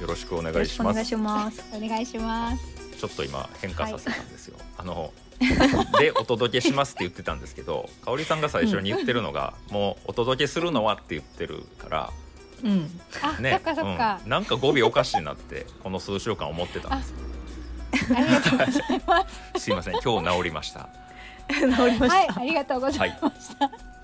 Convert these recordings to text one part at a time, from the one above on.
よろしくお願いします。お願いします。お願いしますちょっと今変化させたんですよ。あの でお届けしますって言ってたんですけど、香織さんが最初に言ってるのが、もうお届けするのはって言ってるから、うん。あ、ね、そっかそっか、うんなんか語尾おかしいなってこの数週間思ってたんです。ありがとうございます すいません、今日治りました。治りました。はい、ありがとうございました。はい、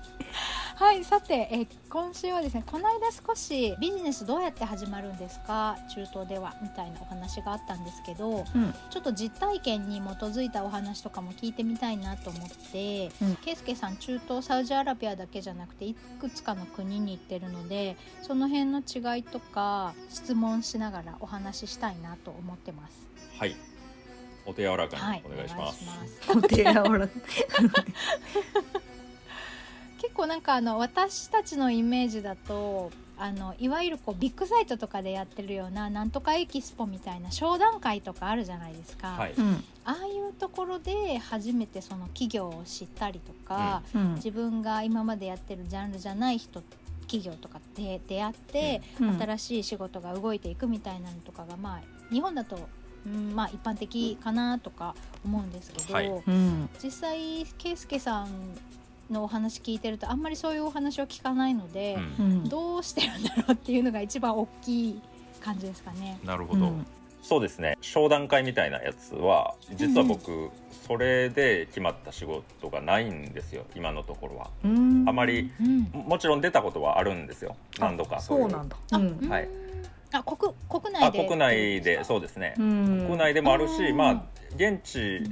さて、えー今週はですね、この間少しビジネスどうやって始まるんですか、中東ではみたいなお話があったんですけど、うん。ちょっと実体験に基づいたお話とかも聞いてみたいなと思って、うんケイスケさん、中東サウジアラビアだけじゃなくていくつかの国に行ってるので、その辺の違いとか質問しながらお話ししたいなと思ってます。はい。お手柔らかはいに、お願いします。お願いしますお手柔らか 結構なんかあの私たちのイメージだとあのいわゆるこうビッグサイトとかでやってるようななんとかエキスポみたいな商談会とかあるじゃないですか、はい。うん。ああいうところで初めてその企業を知ったりとか、うん。自分が今までやってるジャンルじゃない人企業とかで出会って、うん新しい仕事が動いていくみたいなのとかがまあ日本だと、うん、まあ一般的かなとか思うんですけど、はいうん。実際圭介さんのお話聞いてるとあんまりそういうお話を聞かないのでう、ん。うん。どうしてるんだろうっていうのが一番大きい感じですかね。なるほど。そうですね。商談会みたいなやつは実は僕、それで決まった仕事がないんですよ。今のところは。うん。あまりうん、ももちろん出たことはあるんですよ。何度か。いそうなんだ。はい。あ国国内で。あ国内でそうですね、うん。国内でもあるし、うんまあ現地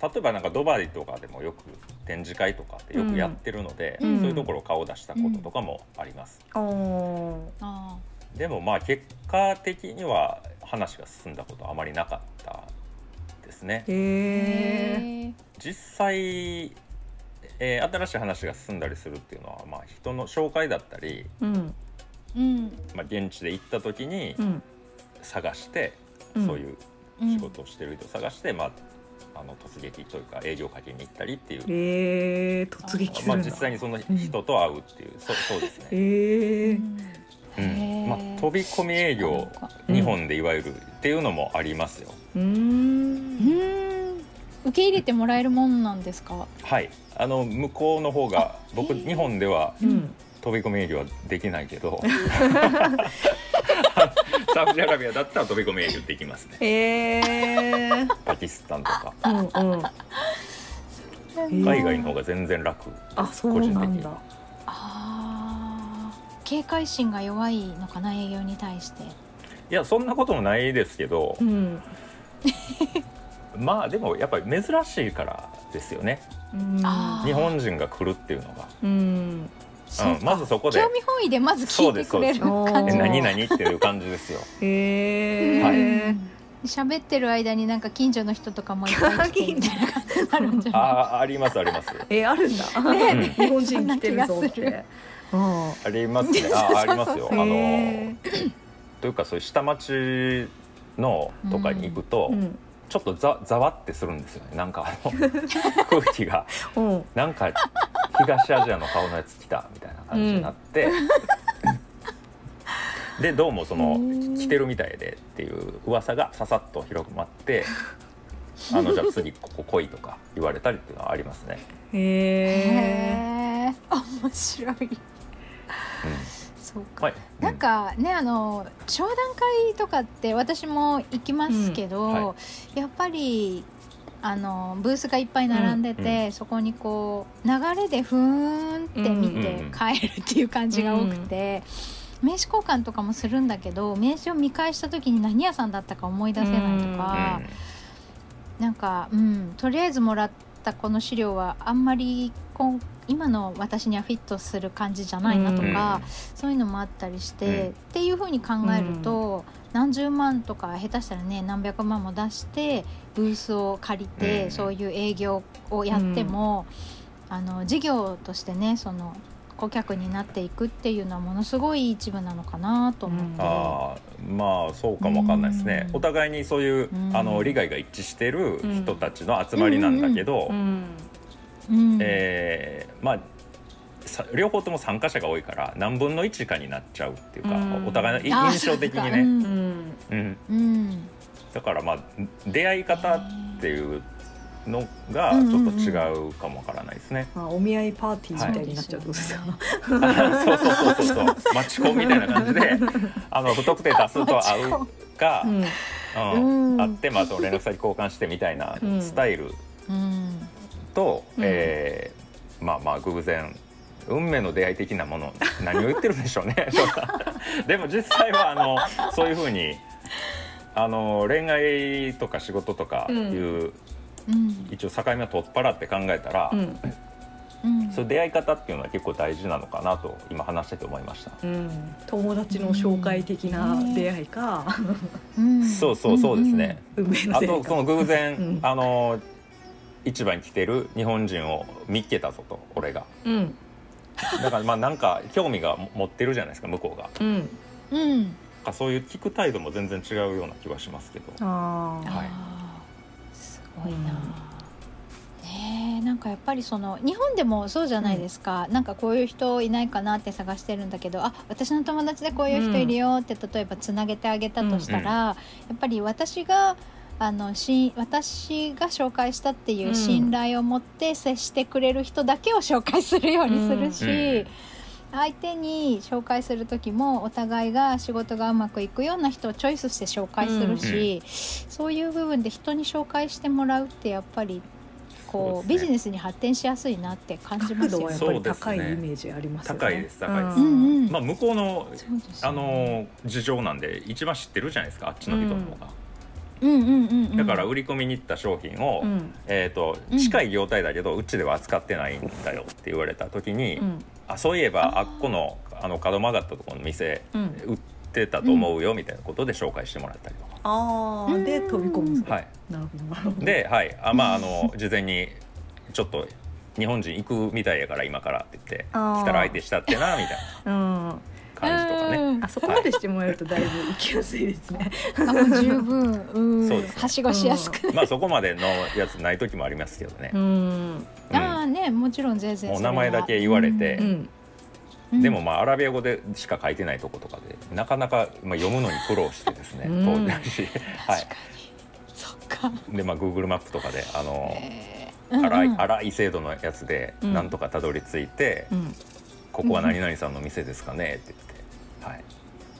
例えばなんかドバイとかでもよく展示会とかってよくやってるので、うん。そういうところ顔を出したこととかもあります、でもまあ結果的には話が進んだことはあまりなかったですね。実際、えー新しい話が進んだりするっていうのは、まあ、人の紹介だったり、うん。うんまあ、現地で行った時にうん。探して、うん。そういううん仕事をしてる人を探して、まあ、あの突撃というか営業かけに行ったりっていう、へえ。突撃すまあ、るんだ。実際にその人と会うっていう、そ そうですね、へえ。うんまあ、飛び込み営業うん日本でいわゆるっていうのもありますよ。う。うんん受け入れてもらえるもんなんですか？はい、あの向こうの方が僕日本ではうん。飛び込み営業はできないけど サウジアラビアだったら飛び込み営業できますねへえ。パキスタンとかうんうん。海外の方が全然楽あ、そうなんだ。ああ警戒心が弱いのかな営業に対して。いやそんなこともないですけどうん。まあでもやっぱり珍しいからですよね日本人が来るっていうのがうん。そうか。まずそこで。興味本位でまず聞いてくれるそうです感じえ何々っていう感じですよ。へえ。はい。喋ってる間になんか近所の人とかもいっぱい来てみたいな感じになるんじゃない？ああありますあります。えあるんだ。ね。日本人来てるぞっそんな気がする。て。うん。ありますね。あありますよ。あのへというかそういう下町のとかに行くと、ーうん。ちょっとざざわってするんですよね。なんかあの 空気が。うん。なんか東アジアの顔のやつ来たみたいな感じになって、でどうもそのうん来てるみたいでっていう噂がささっと広まってあのじゃあ次ここ来いとか言われたりっていうのはありますね。へえ。へえ面白いそうか。はい、なんかねあの商談会とかって私も行きますけど、うん。はやっぱりあのブースがいっぱい並んでて、うんそこにこう流れでふーんって見てうん帰るっていう感じが多くて、名刺交換とかもするんだけど名刺を見返した時に何屋さんだったか思い出せないとか、なんか、うん、とりあえずもらっったこの資料はあんまり今の私にはフィットする感じじゃないなとか、そういうのもあったりして、うん。っていうふうに考えると、何十万とか下手したらね何百万も出してブースを借りて、うん。そういう営業をやっても、あの事業としてねその顧客になっていくっていうのはものすごい一部なのかなと思って。あーまあそうかもわかんないですね、うん。お互いにそういう、うん。あの利害が一致してる人たちの集まりなんだけど、うん。うん。えーまあさ両方とも参加者が多いから何分の1かになっちゃうっていうか、うん。お互いの印象的にね、そうかうんうん。うん、うん。だからまあ出会い方っていうのがうんちょっと違うかもわからないですね。あお見合いパーティーみたいになっちゃうってことですか、そうですよねそうそうそうそう。そうマチコンみたいな感じで あの不特定多数と会うか、うん。うん。うん。会ってまあその連絡先交換してみたいなうん。スタイルうんと、うん。えーまあまあ偶然運命の出会い的なもの何を言ってるんでしょうね。でも実際はあのそういうふうにあの恋愛とか仕事とかいう、うん一応境目を取っ払って考えたら、うん。うん。そう出会い方っていうのは結構大事なのかなと今話してて思いました。うん、友達の紹介的な出会いか、うん。そうそうそうですね。運命のあ出会いか。とその偶然、うん。あの市場に来てる日本人を見っけたぞと俺が。うん。だからまあなんか興味が持ってるじゃないですか向こうが。うん。うんかそういう聞く態度も全然違うような気はしますけど。あー。はいごいな、ねえなんかやっぱりその日本でもそうじゃないですか、なんかこういう人いないかなって探してるんだけどあ私の友達でこういう人いるよって例えばつなげてあげたとしたら、やっぱり私があのし私が紹介したっていう信頼を持って接してくれる人だけを紹介するようにするし、うん相手に紹介する時もお互いが仕事がうまくいくような人をチョイスして紹介するし、そういう部分で人に紹介してもらうってやっぱりこうね。ビジネスに発展しやすいなって感じますよね。角度はやっ。ぱり高いイメージありますよね。高いです高いです。うんうん。まあ向こうのあの事情なんで一番知ってるじゃないですかあっちの人の方が、うんうんうんうん、だから売り込みに行った商品を、うん。えー、とうん。近い業態だけどうちでは扱ってないんだよって言われた時に、うん。あそういえばあっこのあの角曲がったところの店うん。売ってたと思うよみたいなことで紹介してもらったりとか、ああで飛び込むんですかはい、なるほどなるほど。で、はい、あまああの事前にちょっと日本人行くみたいやから今からって言って来たら相手したってなみたいな。うん感じとかね。うん。あそこまでしてもらえるとだいぶ行きやすいですね。あもう十分、うん、そうです。ねはしごしやすく、まあそこまでのやつない時もありますけどね。う、ん。うん。ああねもちろん全然もうそれは。名前だけ言われて。でもまあアラビア語でしか書いてないとことかでなかなかまあ読むのに苦労してですね。うん。当時だし、はい確かに、そっか、でまあ Google マップとかであのえー。荒いうん。うん荒い精度のやつでうん。なんとかたどり着いてうん。「ここは何々さんの店ですかね?」って言って、はい、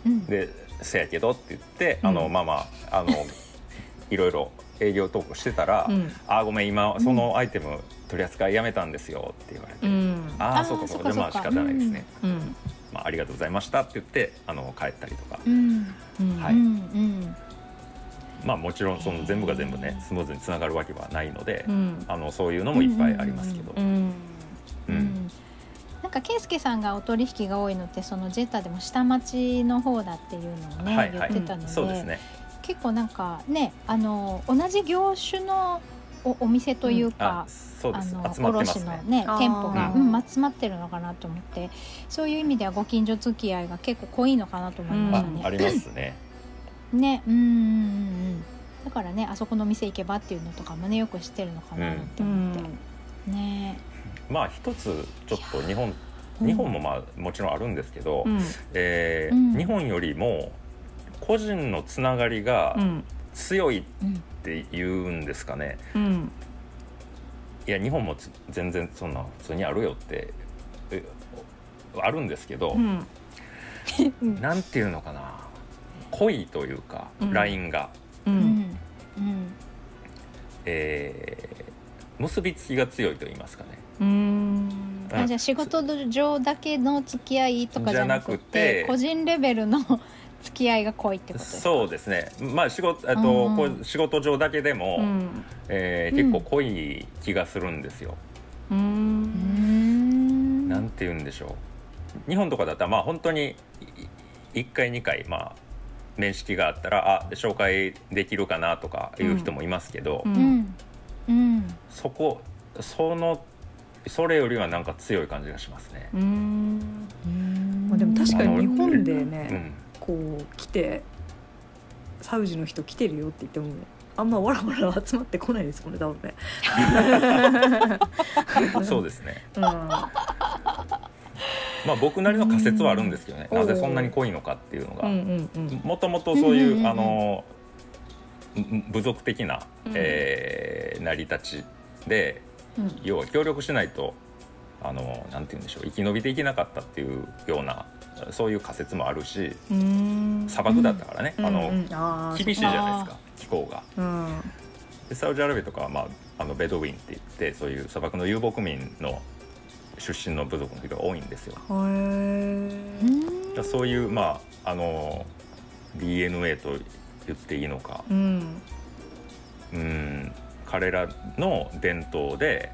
うん。で「せやけど」って言ってあの、うんまあまああの いろいろ営業トークしてたら「うんあーごめん今そのアイテム取り扱いやめたんですよ」って言われて「うん。ああそうかそうか。そっかそっか。じゃあまあ仕方ないですね、うん。まあ、ありがとうございました」って言ってあの帰ったりとか、うん。うん。はい。うん。うん。まあもちろんその全部が全部ねスムーズにつながるわけはないので、うん。あのそういうのもいっぱいありますけど、うん。ううんんなんか圭介さんがお取引が多いのってそのジェッタでも下町の方だっていうのをね、はいはい。言ってたのでそうですね。結構なんかねあの同じ業種のおお店というかあ、そうです。あの卸のね店舗が、ううん集まってるのかなと思ってそういう意味ではご近所付き合いが結構濃いのかなと思いまあしたね。ありますね。ねうんうんうんうん。だからねあそこの店行けばっていうのとかもねよく知ってるのかなってう思って、ん。ねまあ一つちょっと日本うん日本もまあもちろんあるんですけど、うん。えーうん日本よりも個人のつながりがうん。強いっうんて言うんですかね、うん。いや日本もつ全然そんな普通にあるよってえあるんですけど、うん。う んなんていうのかな濃いというか、うんラインが、う。うんんえー結びつきが強いと言いますかねうん。あじゃあ仕事上だけの付き合いとかじゃなくて個人レベルの 付き合いが濃いってことですか？そうですね。まあ仕事あと、うん仕事上だけでも、うん。えー結構濃い気がするんですよ、うんん。なんて言うんでしょう。日本とかだったらまあ本当に1回2回まあ面識があったらあ紹介できるかなとかいう人もいますけど、うん。うん。うん。そこそのそれよりはなんか強い感じがしますね。まあでも確かに日本でうねん、こう来てサウジの人来てるよって言ってもあんまわらわら集まってこないですもんね多分ね。そうですね。うんまあ僕なりの仮説はあるんですけどね。うんなぜそんなに濃いのかっていうのが、もともとそういう、うんうんうんあのん部族的な、うんえー成り立ちでうん。要は協力しないとあのなんて言うんでしょう生き延びていけなかったっていうようなそういう仮説もあるしうん。砂漠だったからね、あのうん。うんあー厳しいじゃないですか気候が。うん。でサウジアラビアとかは、まあ、あのベドウィンって言ってそういう砂漠の遊牧民の出身の部族の人が多いんですよ。だそういうまああの DNA と言っていいのか。うん。うん彼らの伝統で、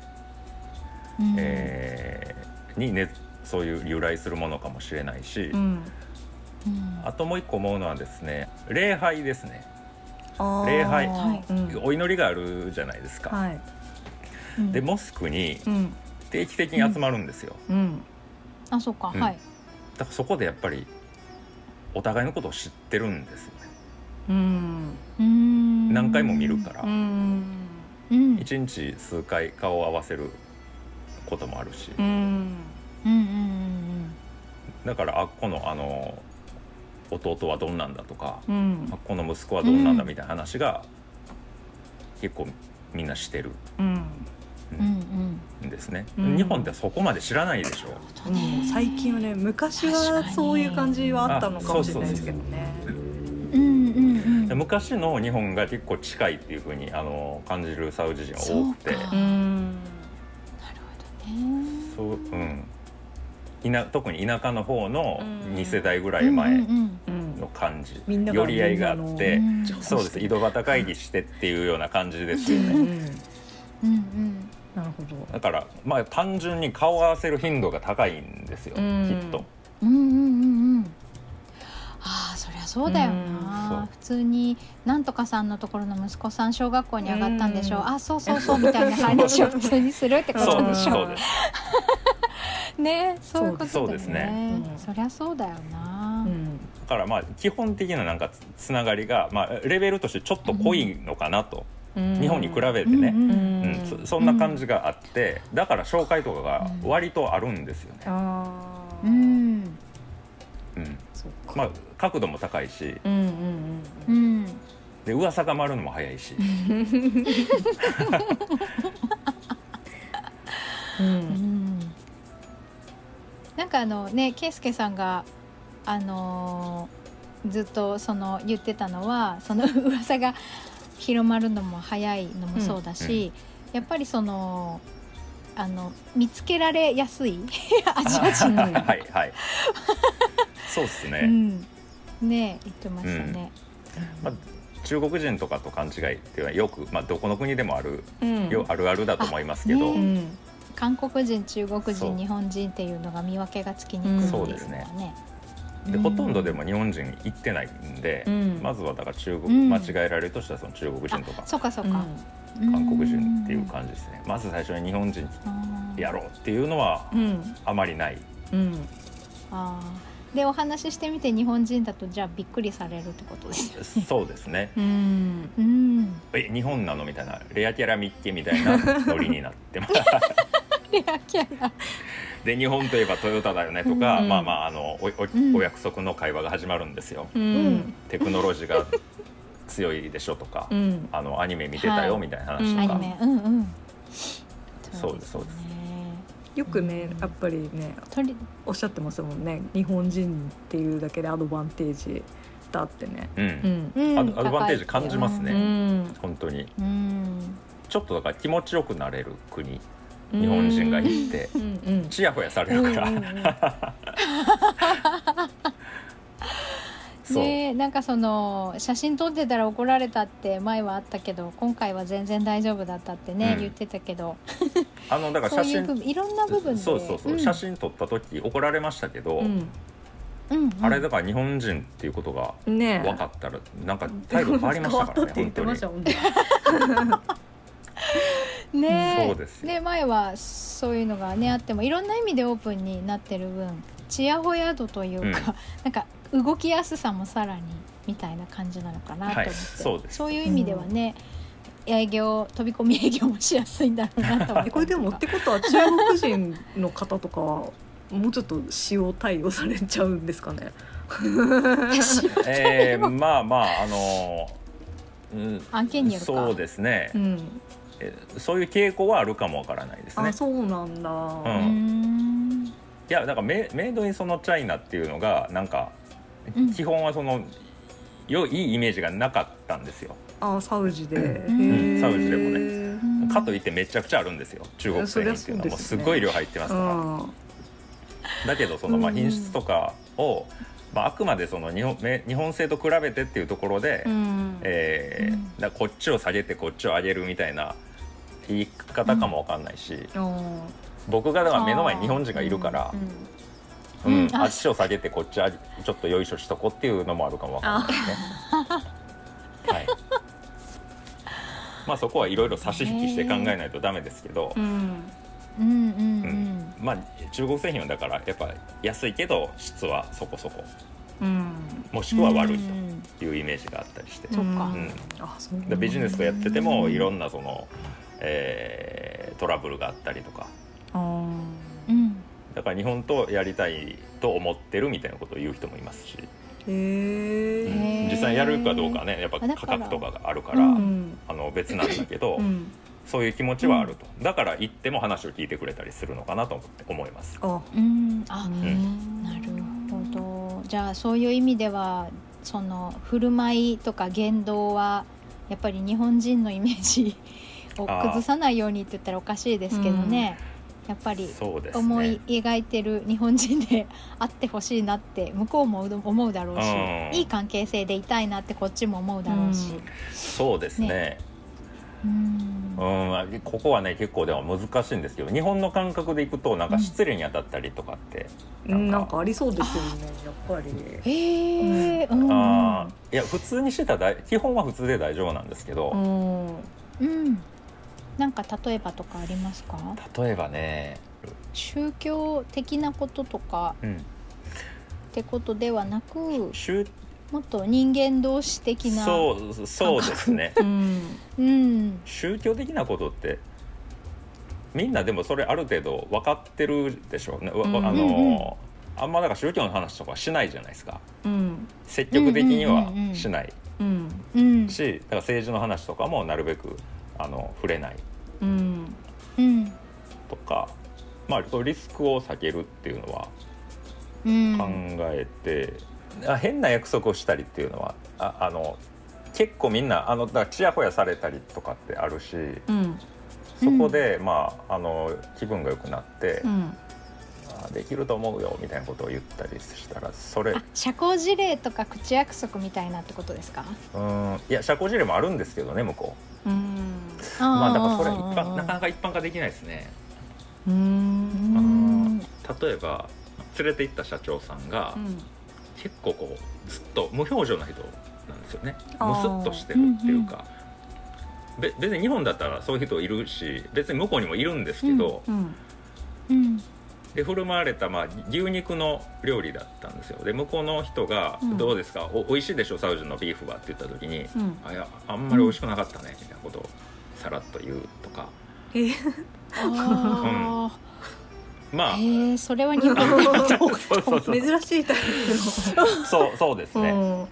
うん。えーにねそういう由来するものかもしれないし、うん。うん。あともう一個思うのはですね礼拝ですね。礼拝。はい。うん。お祈りがあるじゃないですか。はい。うん。でモスクにうん。定期的に集まるんですよ。うん。あそっか、うん。はい。だからそこでやっぱりお互いのことを知ってるんですよね。うん。うん。何回も見るから。うんうん。一日数回顔を合わせることもあるし、うん。うんうんうんだからあこのあの弟はどんなんだとか、うん。あこの息子はどんなんだうんみたいな話が結構みんなしてる。うん。うん。うんうんんですね、うん。日本ってそこまで知らないでしょ。うん最近はね昔はそういう感じはあったのかもしれないですけどね。うんうんうん昔の日本が結構近いっていうふうにあの感じるサウジ人は多くて。そうか。うん。なるほどね。そう、うん、田特に田舎の方のうん。2世代ぐらい前の感じ、みん。なが寄り合いがあって、そうです。井戸端会議してっていうような感じですよね、うん。うんうん。なるほど。だからまあ単純に顔を合わせる頻度が高いんですよ、うん。きっと。うんうんゃそうだようん。な普通になんとかさんのところの息子さん小学校に上がったんでしょう。うん。あそうそうそうみたいな話を普通にするってこそうでとですしょ。そう ねそういうことですね。そりゃそうだよな。うんだからまあ基本的ななんかつつながりが、まあ、レベルとしてちょっと濃いのかなと、日本に比べてね、うんうんうん。そそんな感じがあってだから紹介とかが割とあるんですよね、うん。うん。そうか。まあ、角度も高いしうんうんううん。んで噂が回るのも早いし、う うん。んなんかあのね圭介さんがあのーずっとその言ってたのはその 噂が広まるのも早いのもそうだし、やっぱりそのあの見つけられやすいアジア人うんはいはい。そうっすね、うん、ね言ってましたね。まあ、中国人とかと勘違いっていうのはよく、まあ、どこの国でもある、うん。よあるあるだと思いますけど、あねうん。韓国人中国人日本人っていうのが見分けがつきにくいっていうのはそうですね。ね。でほとんどでも日本人行ってないんで、うん。まずはだから中国、うん。間違えられるとしたらその中国人とかそうかそうか、韓国人っていう感じですね、まず最初に日本人じやろうっていうのはうん。あまりない、うん。あーでお話ししてみて日本人だとじゃあびっくりされるってことですよ。そうですね うんうん。え日本なのみたいなレアキャラミッケみたいなノリになってます レアキャラ。で日本といえばトヨタだよねとか、うんまあまああのおお,、んお約束の会話が始まるんですようんテクノロジーが強いでしょとか、うんあのアニメ見てたよはいみたいな話とか、アニメ。うんうん。そうですそうですね。よくねやっぱりねおっしゃってますもんね。日本人っていうだけでアドバンテージだってね。うん。うん。うん。アドバンテージ感じますね。うん。本当に。うん。ちょっとだから気持ちよくなれる国。日本人が行って。うん。うん。ちやほやされるから、ねなんかその写真撮ってたら怒られたって前はあったけど今回は全然大丈夫だったってね、うん。言ってたけど。あのだから写真いろんな部分で。そうそうそう、ん。写真撮った時怒られましたけど、うん。うんうん。あれだから日本人っていうことが分かったらなんか態度変わりましたからね 変わったって言ってましたもんね。ねそうですよ。で前はそういうのがねあってもいろんな意味でオープンになってる分ちやほや度というか、うん。なんか動きやすさもさらにみたいな感じなのかなと思って、はいそうです。いう意味ではね、営業飛び込み営業もしやすいんだろうなと思って。えこれでもってことは中国人の方とかはもうちょっと使用対応されちゃうんですかね？えー、まあまああのうん案件によるか。そうですね、うん。えそういう傾向はあるかもわからないですね。あそうなんだ、うん。いやだからメメイドインそのチャイナっていうのがなんか、うん基本はその良いイメージがなかったんですよ。あサウジで、ん。へー。サウジでもね。うん。かといってめちゃくちゃあるんですよ。中国製品っていうのは。もうすごい量入ってますから、うん。だけどそのまあうん。品質とかを、まあ、あくまでその日本め日本製と比べてっていうところで、うん。えーうんだこっちを下げてこっちを上げるみたいな言い方かもわかんないし、あ僕がだから目の前に日本人がいるから、うん。あっちを下げてこっちあちょっとよいしょしとこっていうのもあるかもわかんないですね。はい。まあそこはいろいろ差し引きして考えないとダメですけど、うん。うんうんううん。まあ中国製品はだからやっぱ安いけど質はそこそこ。うん。もしくは悪いうんというイメージがあったりして、そっか。うん。あそうなんビジネスをやっててもいろんなその、えートラブルがあったりとかから日本とやりたいと思ってるみたいなことを言う人もいますし、うん実際やるかどうかはねやっぱ価格とかがあるから、うん。あの別なんだけど、うん。そういう気持ちはあると、だから行っても話を聞いてくれたりするのかなと思って思います。あ。うん。あうん。なるほど。じゃあそういう意味ではその振る舞いとか言動はやっぱり日本人のイメージを崩さないようにって言ったらおかしいですけどね、やっぱり思い描いてる日本人であってほしいなって向こうも思うだろうし、うん。いい関係性でいたいなってこっちも思うだろうし、そうですね。うん。うん。ここはね結構でも難しいんですけど日本の感覚でいくとなんか失礼に当たったりとかって、うん。なんか。ありそうですよねやっぱり。へえうん。あーいや普通にしてたら大基本は普通で大丈夫なんですけど、うん。うんなんか例えばとかありますか？例えばね、宗教的なこととかうん、ってことではなく宗もっと人間同士的なそうそうですね。うん。うん。宗教的なことってみんなでもそれある程度分かってるでしょうね、わうん。あうんうん。のあんまだから宗教の話とかしないじゃないですか。うん。積極的にはしないうんうん。しだから政治の話とかもなるべくあの触れない。とか、まあ、リスクを避けるっていうのはうん。考えて、あ変な約束をしたりっていうのはああの結構みんなあのだからちやほやされたりとかってあるしうん。そこで、まああの気分が良くなって、できると思うよみたいなことを言ったりしたらそれあ社交辞令とか口約束みたいなってことですか？うん。いや社交辞令もあるんですけどね向こうんうまあだからそれ一般なかなか一般化できないですね。ううん。ん例えば連れて行った社長さんが、結構こうずっと無表情な人なんですよね。あー。ムスッとしてるっていうか、べ別に日本だったらそういう人いるし別に向こうにもいるんですけど、うん。うんで振る舞われた、まあ、牛肉の料理だったんですよ。で向こうの人がうん「どうですか、お美味しいでしょ？サウジのビーフは」って言った時にうん「あいやあんまり美味しくなかったね」みたいなことをさらっと言うとか。え？あまあ。それは日本 珍しいタイそうそうですプね、の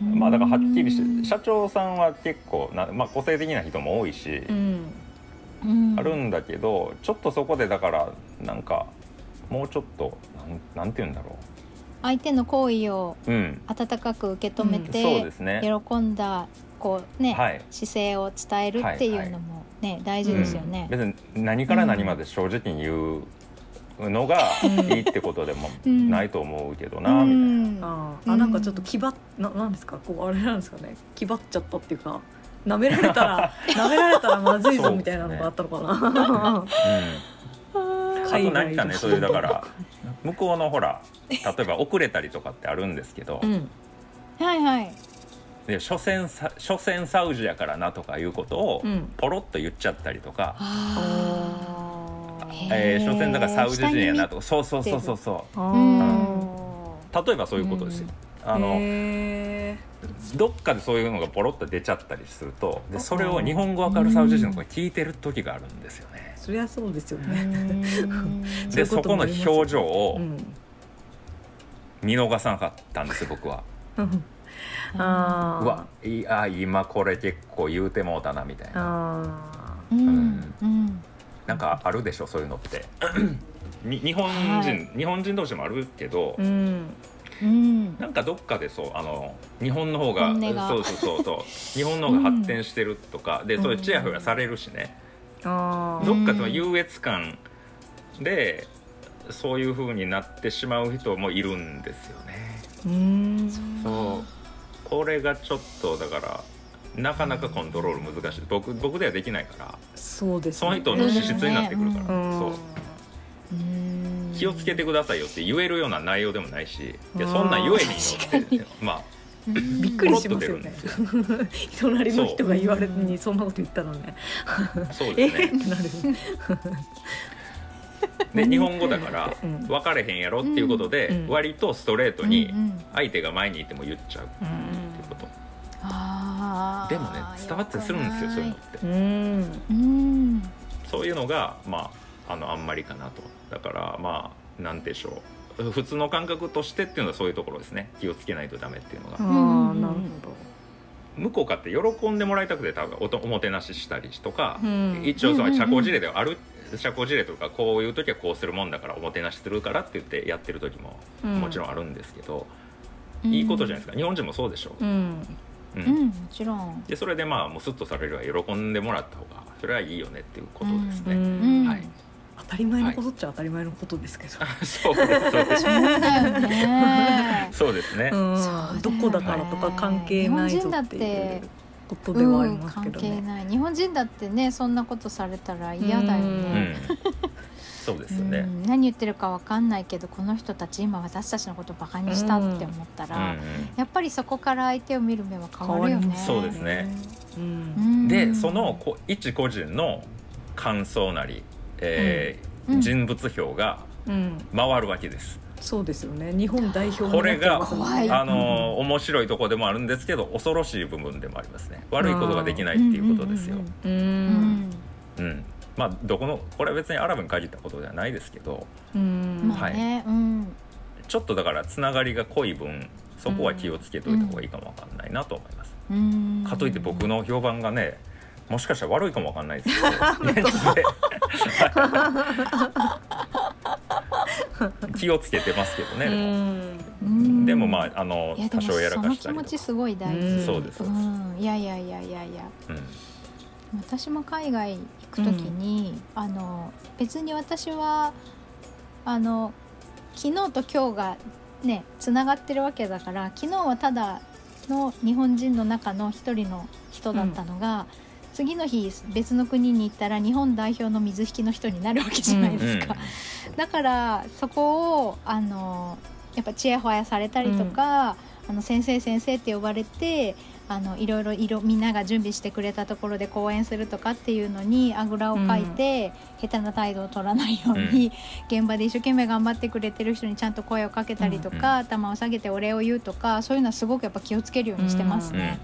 まあだからはっきりうん。して社長さんは結構な、まあ、個性的な人も多いし、うんうんあるんだけどちょっとそこでだからなんかもうちょっとなんなんて言うんだろ相手の行為をううん。温かく受け止めうん。て、そうですね。喜んだこうね、はい。姿勢を伝えるっていうのもね、大事ですよね。別に何から何まで正直に言うのがいいってことでもうん。ないと思うけどな、うみたいな。ん。あなんかちょっと気張っななんですか？こうあれなんですかね？気張っちゃったっていうか舐められたら 舐められたらまずいぞみたいなのがあったのかな。うん、あと何かねそういうだから向こうのほら例えば遅れたりとかってあるんですけど、うん。はいはい。で所詮さ所詮サウジやからなとかいうことをうん。ポロッと言っちゃったりとか、ああー。えー所詮だからサウジ人やなとか。そうそうそうそうそあう例えばそういうことですよ。あのへどっかでそういうのがポロッと出ちゃったりするとでそれを日本語わかるサウジ人の子が聞いてる時があるんですよね。ーそりゃそうですようね。んで そこの表情をうん見逃さなかったんですよ僕は。あー。うわいあ今これ結構言うてもうたなみたいな。あうん。うん。なんかあるでしょそういうのって。に日本人、はい。日本人同士もあるけど、ーうんうん。なんかどっかでそうあの日本の方がそうそうそうそう日本の方が発展してるとか、でそういうチヤホヤされるしね、あー。どっかその優越感でそういう風になってしまう人もいるんですよね。うん。そう。これがちょっとだからなかなかコントロール難しい。僕僕ではできないから。そうですその人の資質になってくるから、うん。そう。うん気をつけてくださいよって言えるような内容でもないしいやうんそんなん言えへんよってまあうんびっくりしますよね。隣の人が言われずにそんなこと言ったらね。そうえですね。で 日本語だからうん。分かれへんやろっていうことでうん。割とストレートに相手が前にいても言っちゃうっていうこと。でもね伝わったりするんですよそういうのって。そういうのがまああのあんまりかなとだからまあなんでしょう。普通の感覚としてっていうのはそういうところですね。気をつけないとダメっていうのが。あん。あなるほ向こうかって喜んでもらいたくて多分おとおもてなししたりとか、どうん。一応そのうんうんうん社交辞令ではある、社交辞令とかこういう時はこうするもんだからおもてなしするからって言ってやってる時ももちろんあるんですけど、いいことじゃないですか。日本人もそうでしょ、う。ん。うん。うんもちろん。でそれでまあもうスッとされるは喜んでもらった方がそれはいいよねっていうことですうね、うん。んはい当たり前のことっちゃ当たり前のことですけど。そうですそうです。ね。そうですね、うん。そうだよねどこだからとか関係ないぞっていうことではありますけどうん関係ね。ない。日本人だってねそんなことされたら嫌だようん。ね、そうですよね、うん。何言ってるかわかんないけどこの人たち今私たちのことバカにしたって思ったら、やっぱりそこから相手を見る目は変わるよね。そうですね。でそのこ一個人の感想なり、えーうん。人物評がうん、回るわけです。そうですよね。日本代表にこれがあのー面白いとこでもあるんですけど恐ろしい部分でもありますね。悪いことができないっていうことですよ。ううんん。うん。まあどこのこれは別にアラブに限ったことではないですけどうん。まあね、うん。ちょっとだからつながりが濃い分そこは気をつけといた方がいいかもわかんないなと思います。うん。かといって僕の評判がねもしかしたら悪いかもわかんないですけど。気をつけてますけどうね、でもまああの多少やらかしたりとか。持ちすごい大うん。事そうです。そうん。いやいやいやいやいや。うん。私も海外行く時に、あの別に私はあの昨日と今日がねつながってるわけだから昨日はただの日本人の中の一人の人だったのが、次の日別の国に行ったら日本代表の水引きの人になるわけじゃないですか。だからそこをあのやっぱチヤホヤされたりとか、あの先生先生って呼ばれてあのいろいろ色みんなが準備してくれたところで講演するとかっていうのにあぐらをかいて、下手な態度を取らないように、現場で一生懸命頑張ってくれてる人にちゃんと声をかけたりとか、うんうん頭を下げてお礼を言うとかそういうのはすごくやっぱ気をつけるようにしてますうんうんね。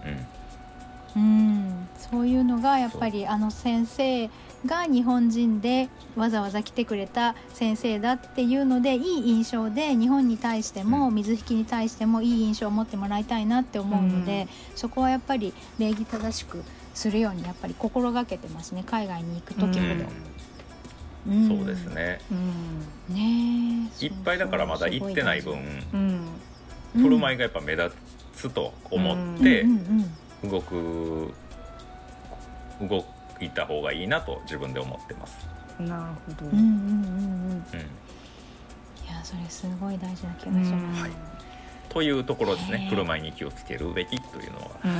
うん、そういうのがやっぱりあの先生が日本人でわざわざ来てくれた先生だっていうのでいい印象で日本に対してもうん。水引きに対してもいい印象を持ってもらいたいなって思うので、そこはやっぱり礼儀正しくするようにやっぱり心がけてますね海外に行く時ほど。うん。ん。そうですね。うん。ねえ。いっぱいだからまだ行ってない分うん。振る舞いがやっぱ目立つと思ってうんうんうん動く動いた方がいいなと自分で思ってます。なるほど。うんうんうんうん。うん。それすごい大事な気がします、はい。というところですね。へー振る舞いに気をつけるべきというのは、うん。は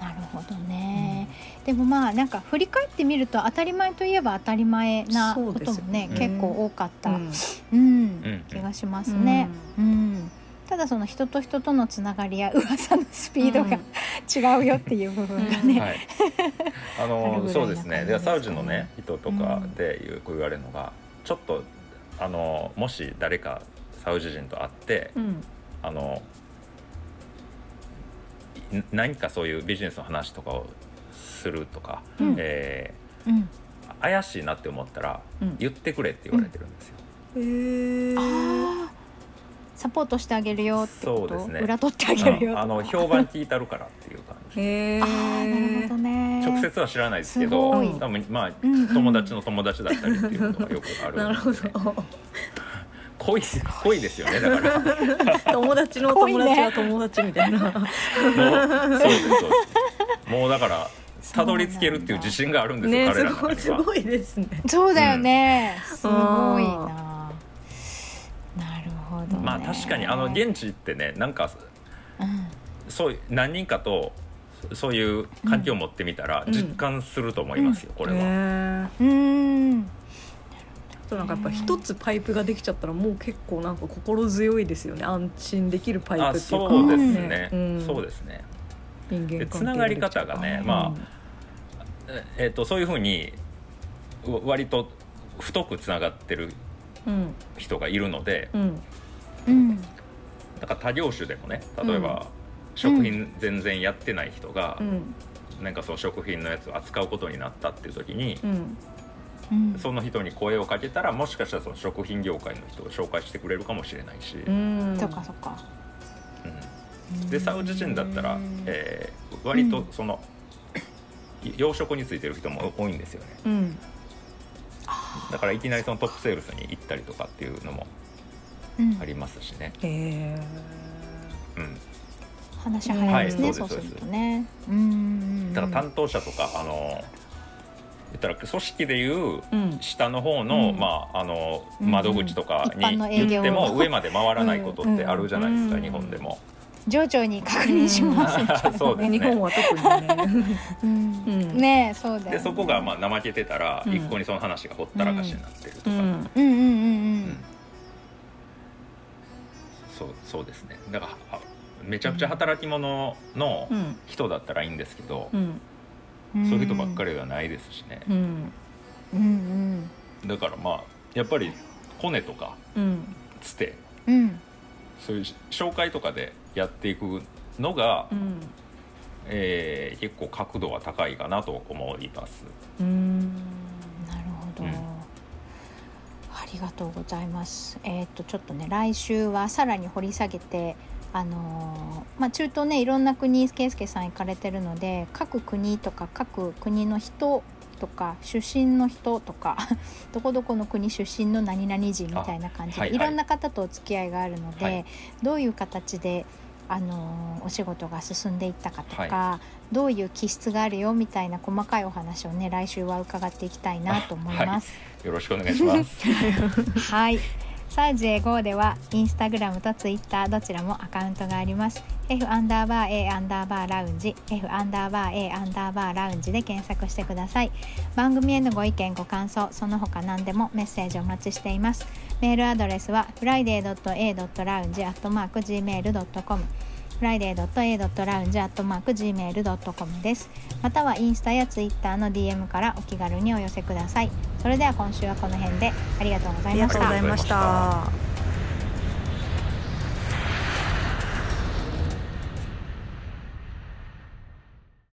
あ、なるほどね、でもまあなんか振り返ってみると当たり前といえば当たり前なこともねね。結構多かった、うん。うん。うん。気がしますね。うんただその人と人とのつながりや噂のスピードが、違うよっていう部分がね、はい、あの ぐらいなそうですね。でサウジのね人とかでよく言われるのが、ちょっとあのもし誰かサウジ人と会って、うん。あのい何かそういうビジネスの話とかをするとか、うん。えうん。ー怪しいなって思ったらうん。言ってくれって言われてるんですよ。へー。ああサポートしてあげるよってこと？そうですね。裏取ってあげるようん。あの評判聞いたるからっていう感じ。へー。あーなるほどね。直接は知らないですけすどごい。多分まあうんうん。友達の友達だったりっていうのがよくあるなるほど。濃い濃いですよねだから。友達の友達は友達みたいな。もうそうですそうです。もうだからたどり着けるっていう自信があるんですよ、ねす彼ら。すごいですね。そうだよね、すごいなね、まあ確かにあの現地ってねなんかうん。そういう何人かとそういう環境を持ってみたらうん。実感すると思いますよ、これは。へうーん。ーそうなんかやっぱ一つパイプができちゃったらもう結構なんか心強いですよね。安心できるパイあプっていうか。そうですね、うん。そうですね。人間関係でつながり方がねまええっとそういうふうにわ割と太くつながってるうん。人がいるのでうんうん。だから他業種でもね例えば、食品全然やってない人がう、ん。なんかその食品のやつを扱うことになったっていう時に、うん。うん。その人に声をかけたらもしかしたらその食品業界の人を紹介してくれるかもしれないし、うん。そっかそっか。うん。でサウジ人だったら、えー割とその、養殖についてる人も多いんですよね。うん。だからいきなりそのトップセールスに行ったりとかっていうのもうんありますしね、へえうん、話早いですね、はいそうするそうです。とね。うん。だから担当者とかあの言ったら組織でいううん。下の方の,、うん。まあ、あのうん窓口とかに言っても上まで回らないことってあるじゃないですか、うん日本でも。上長に確認しますみたいな、そうですね。日本は特にね。うん。うん。ねえそうだよね。でそこがまあ怠けてたら、うん。一向にその話がほったらかしになってるとか、うんうん。うんうんうんそうですね。だからあめちゃくちゃ働き者のうん。人だったらいいんですけど、うん。うんそういう人ばっかりではないですしね、うん。うんだからまあやっぱりコネとかうん。つてうん。うんそういう紹介とかでやっていくのが、うん。えー結構角度は高いかなと思います。うん。なるほど、うんありがとうございます。えっ、とちょっとね来週はさらに掘り下げてあのーまあ、中東ねいろんな国圭介さん行かれてるので各国とか各国の人とか出身の人とか どこどこの国出身の何々人みたいな感じで、あはいはい。いろんな方とお付き合いがあるので、はい。どういう形で、あのーお仕事が進んでいったかとか、どういう気質があるよみたいな細かいお話をね来週は伺っていきたいなと思います。よろしくお願いします。はい。サウジへ GO ではインスタグラムとツイッターどちらもアカウントがあります。F アンダーバー A アンダーバーラウンジ F アンダーバー A アンダーバーラウンジで検索してください。番組へのご意見ご感想その他何でもメッセージお待ちしています。メールアドレスは friday.a.lounge.gmail.com friday.a.lounge.gmail.com です。またはインスタやツイッターの DM からお気軽にお寄せください。それでは今週はこの辺でありがとうございましたありがとうございました。